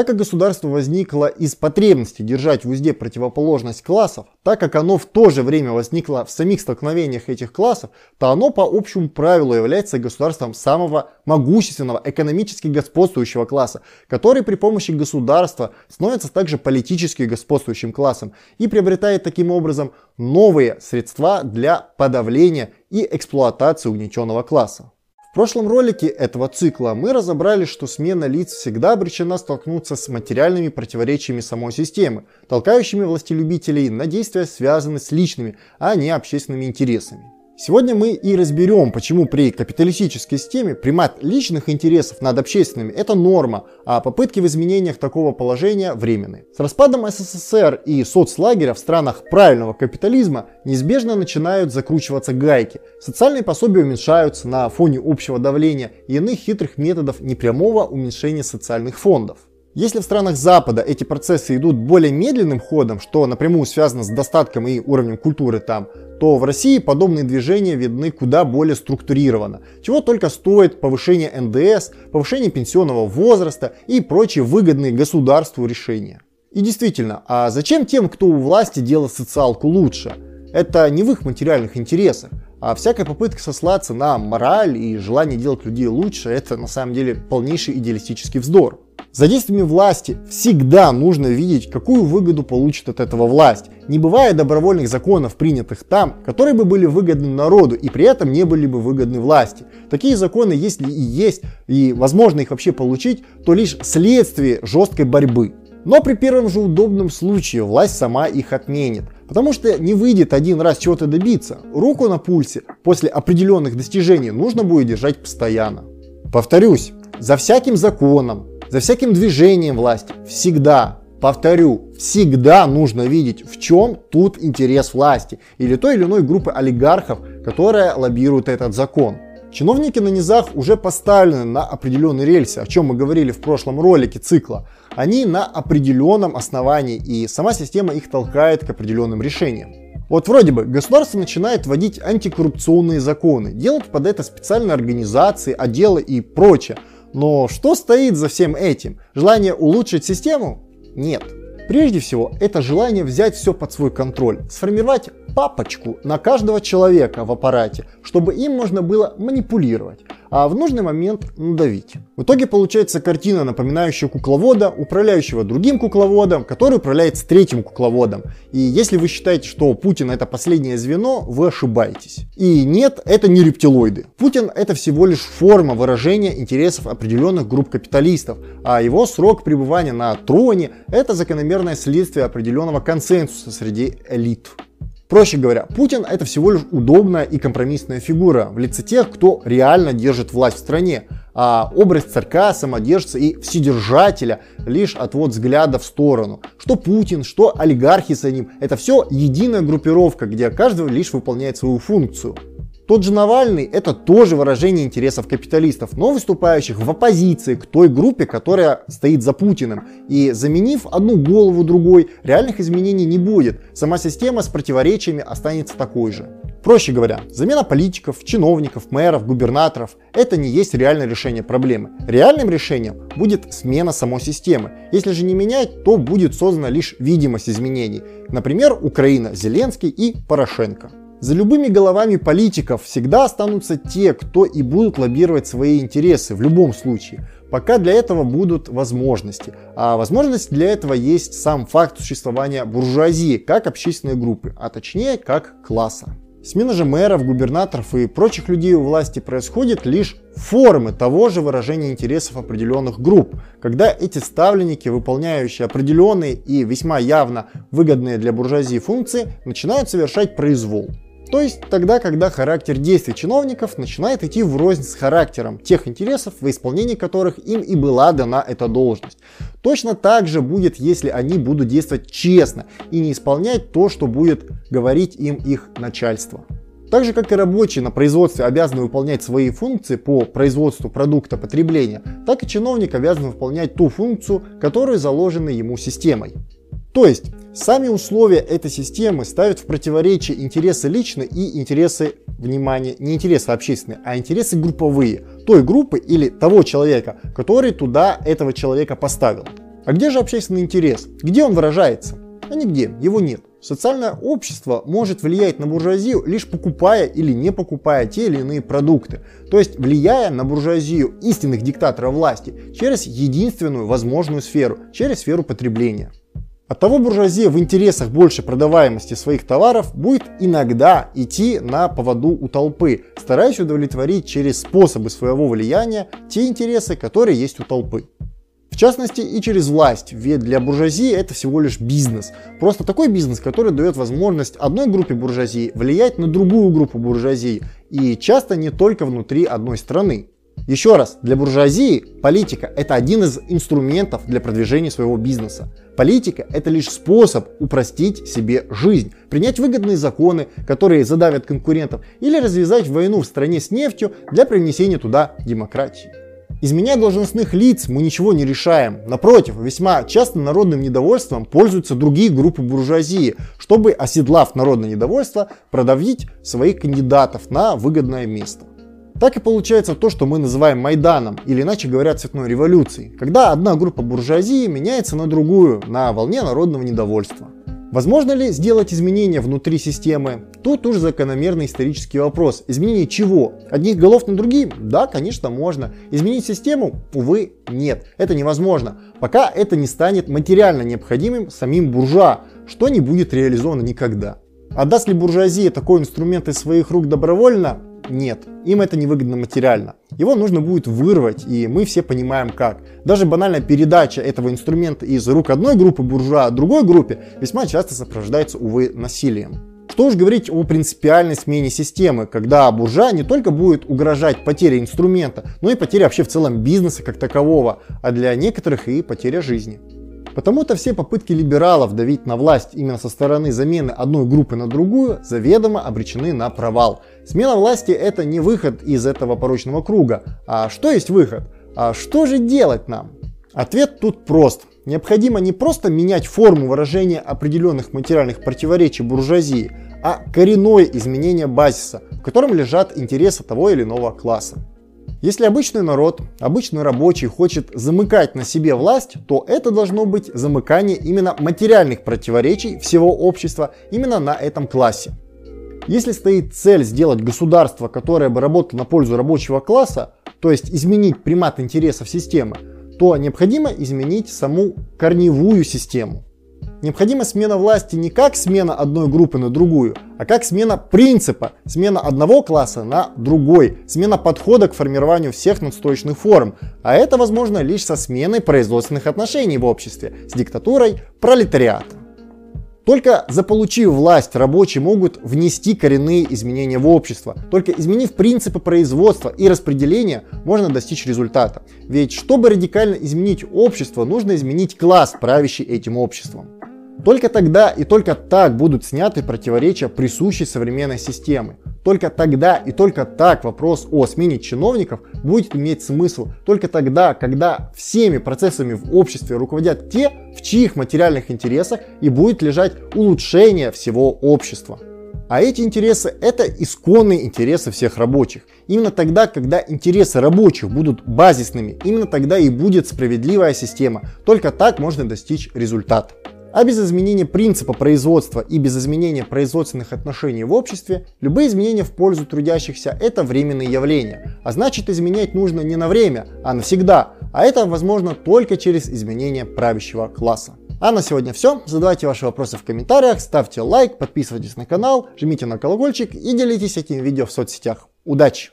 Так как государство возникло из потребности держать в узде противоположность классов, так как оно в то же время возникло в самих столкновениях этих классов, то оно по общему правилу является государством самого могущественного, экономически господствующего класса, который при помощи государства становится также политически господствующим классом и приобретает таким образом новые средства для подавления и эксплуатации угнетенного класса. В прошлом ролике этого цикла мы разобрали, что смена лиц всегда обречена столкнуться с материальными противоречиями самой системы, толкающими властелюбителей на действия, связанные с личными, а не общественными интересами. Сегодня мы и разберем, почему при капиталистической системе примат личных интересов над общественными – это норма, а попытки в изменениях такого положения временны. С распадом СССР и соцлагеря в странах правильного капитализма неизбежно начинают закручиваться гайки. Социальные пособия уменьшаются на фоне общего давления и иных хитрых методов непрямого уменьшения социальных фондов. Если в странах Запада эти процессы идут более медленным ходом, что напрямую связано с достатком и уровнем культуры там, то в России подобные движения видны куда более структурированно, чего только стоит повышение НДС, повышение пенсионного возраста и прочие выгодные государству решения. И действительно, а зачем тем, кто у власти делать социалку лучше? Это не в их материальных интересах, а всякая попытка сослаться на мораль и желание делать людей лучше, это на самом деле полнейший идеалистический вздор. За действиями власти всегда нужно видеть, какую выгоду получит от этого власть. Не бывает добровольных законов, принятых там, которые бы были выгодны народу и при этом не были бы выгодны власти. Такие законы, если и есть, и возможно их вообще получить, то лишь следствие жесткой борьбы. Но при первом же удобном случае власть сама их отменит. Потому что не выйдет один раз чего-то добиться. Руку на пульсе после определенных достижений нужно будет держать постоянно. Повторюсь, за всяким законом, за всяким движением власти всегда, повторю, всегда нужно видеть, в чем тут интерес власти или той или иной группы олигархов, которая лоббирует этот закон. Чиновники на низах уже поставлены на определенные рельсы, о чем мы говорили в прошлом ролике цикла. Они на определенном основании, и сама система их толкает к определенным решениям. Вот вроде бы государство начинает вводить антикоррупционные законы, делать под это специальные организации, отделы и прочее. Но что стоит за всем этим? Желание улучшить систему? Нет. Прежде всего, это желание взять все под свой контроль, сформировать папочку на каждого человека в аппарате, чтобы им можно было манипулировать а в нужный момент надавить. В итоге получается картина, напоминающая кукловода, управляющего другим кукловодом, который управляется третьим кукловодом. И если вы считаете, что Путин это последнее звено, вы ошибаетесь. И нет, это не рептилоиды. Путин это всего лишь форма выражения интересов определенных групп капиталистов, а его срок пребывания на троне это закономерное следствие определенного консенсуса среди элит. Проще говоря, Путин это всего лишь удобная и компромиссная фигура в лице тех, кто реально держит власть в стране, а образ царька, самодержца и вседержателя лишь отвод взгляда в сторону. Что Путин, что олигархи за ним, это все единая группировка, где каждый лишь выполняет свою функцию. Тот же Навальный – это тоже выражение интересов капиталистов, но выступающих в оппозиции к той группе, которая стоит за Путиным. И заменив одну голову другой, реальных изменений не будет. Сама система с противоречиями останется такой же. Проще говоря, замена политиков, чиновников, мэров, губернаторов – это не есть реальное решение проблемы. Реальным решением будет смена самой системы. Если же не менять, то будет создана лишь видимость изменений. Например, Украина, Зеленский и Порошенко. За любыми головами политиков всегда останутся те, кто и будут лоббировать свои интересы в любом случае, пока для этого будут возможности. А возможность для этого есть сам факт существования буржуазии как общественной группы, а точнее как класса. Смена же мэров, губернаторов и прочих людей у власти происходит лишь формы того же выражения интересов определенных групп, когда эти ставленники, выполняющие определенные и весьма явно выгодные для буржуазии функции, начинают совершать произвол. То есть тогда, когда характер действий чиновников начинает идти врознь с характером тех интересов, в исполнении которых им и была дана эта должность. Точно так же будет, если они будут действовать честно и не исполнять то, что будет говорить им их начальство. Так же, как и рабочие на производстве обязаны выполнять свои функции по производству продукта потребления, так и чиновник обязан выполнять ту функцию, которая заложена ему системой. То есть, сами условия этой системы ставят в противоречие интересы личные и интересы, внимания, не интересы общественные, а интересы групповые, той группы или того человека, который туда этого человека поставил. А где же общественный интерес? Где он выражается? А нигде, его нет. Социальное общество может влиять на буржуазию лишь покупая или не покупая те или иные продукты, то есть влияя на буржуазию истинных диктаторов власти через единственную возможную сферу, через сферу потребления. Оттого буржуазия в интересах большей продаваемости своих товаров будет иногда идти на поводу у толпы, стараясь удовлетворить через способы своего влияния те интересы, которые есть у толпы. В частности и через власть, ведь для буржуазии это всего лишь бизнес. Просто такой бизнес, который дает возможность одной группе буржуазии влиять на другую группу буржуазии, и часто не только внутри одной страны. Еще раз, для буржуазии политика это один из инструментов для продвижения своего бизнеса. Политика это лишь способ упростить себе жизнь, принять выгодные законы, которые задавят конкурентов, или развязать войну в стране с нефтью для привнесения туда демократии. Изменяя должностных лиц мы ничего не решаем. Напротив, весьма часто народным недовольством пользуются другие группы буржуазии, чтобы, оседлав народное недовольство, продавить своих кандидатов на выгодное место. Так и получается то, что мы называем Майданом, или иначе говоря, цветной революцией, когда одна группа буржуазии меняется на другую на волне народного недовольства. Возможно ли сделать изменения внутри системы? Тут уж закономерный исторический вопрос. Изменение чего? Одних голов на другие? Да, конечно, можно. Изменить систему? Увы, нет. Это невозможно. Пока это не станет материально необходимым самим буржуа, что не будет реализовано никогда. Отдаст ли буржуазия такой инструмент из своих рук добровольно? Нет, им это невыгодно материально. Его нужно будет вырвать, и мы все понимаем как. Даже банальная передача этого инструмента из рук одной группы буржуа другой группе весьма часто сопровождается, увы, насилием. Что уж говорить о принципиальной смене системы, когда буржуа не только будет угрожать потерей инструмента, но и потерей вообще в целом бизнеса как такового, а для некоторых и потеря жизни. Потому-то все попытки либералов давить на власть именно со стороны замены одной группы на другую заведомо обречены на провал. Смена власти это не выход из этого порочного круга. А что есть выход? А что же делать нам? Ответ тут прост. Необходимо не просто менять форму выражения определенных материальных противоречий буржуазии, а коренное изменение базиса, в котором лежат интересы того или иного класса. Если обычный народ, обычный рабочий хочет замыкать на себе власть, то это должно быть замыкание именно материальных противоречий всего общества именно на этом классе. Если стоит цель сделать государство, которое бы работало на пользу рабочего класса, то есть изменить примат интересов системы, то необходимо изменить саму корневую систему. Необходима смена власти не как смена одной группы на другую, а как смена принципа, смена одного класса на другой, смена подхода к формированию всех надстроечных форм. А это возможно лишь со сменой производственных отношений в обществе, с диктатурой пролетариата. Только заполучив власть, рабочие могут внести коренные изменения в общество. Только изменив принципы производства и распределения, можно достичь результата. Ведь чтобы радикально изменить общество, нужно изменить класс, правящий этим обществом. Только тогда и только так будут сняты противоречия присущей современной системы. Только тогда и только так вопрос о смене чиновников будет иметь смысл. Только тогда, когда всеми процессами в обществе руководят те, в чьих материальных интересах и будет лежать улучшение всего общества. А эти интересы это исконные интересы всех рабочих. Именно тогда, когда интересы рабочих будут базисными, именно тогда и будет справедливая система. Только так можно достичь результата. А без изменения принципа производства и без изменения производственных отношений в обществе, любые изменения в пользу трудящихся – это временные явления. А значит изменять нужно не на время, а навсегда. А это возможно только через изменение правящего класса. А на сегодня все. Задавайте ваши вопросы в комментариях, ставьте лайк, подписывайтесь на канал, жмите на колокольчик и делитесь этим видео в соцсетях. Удачи!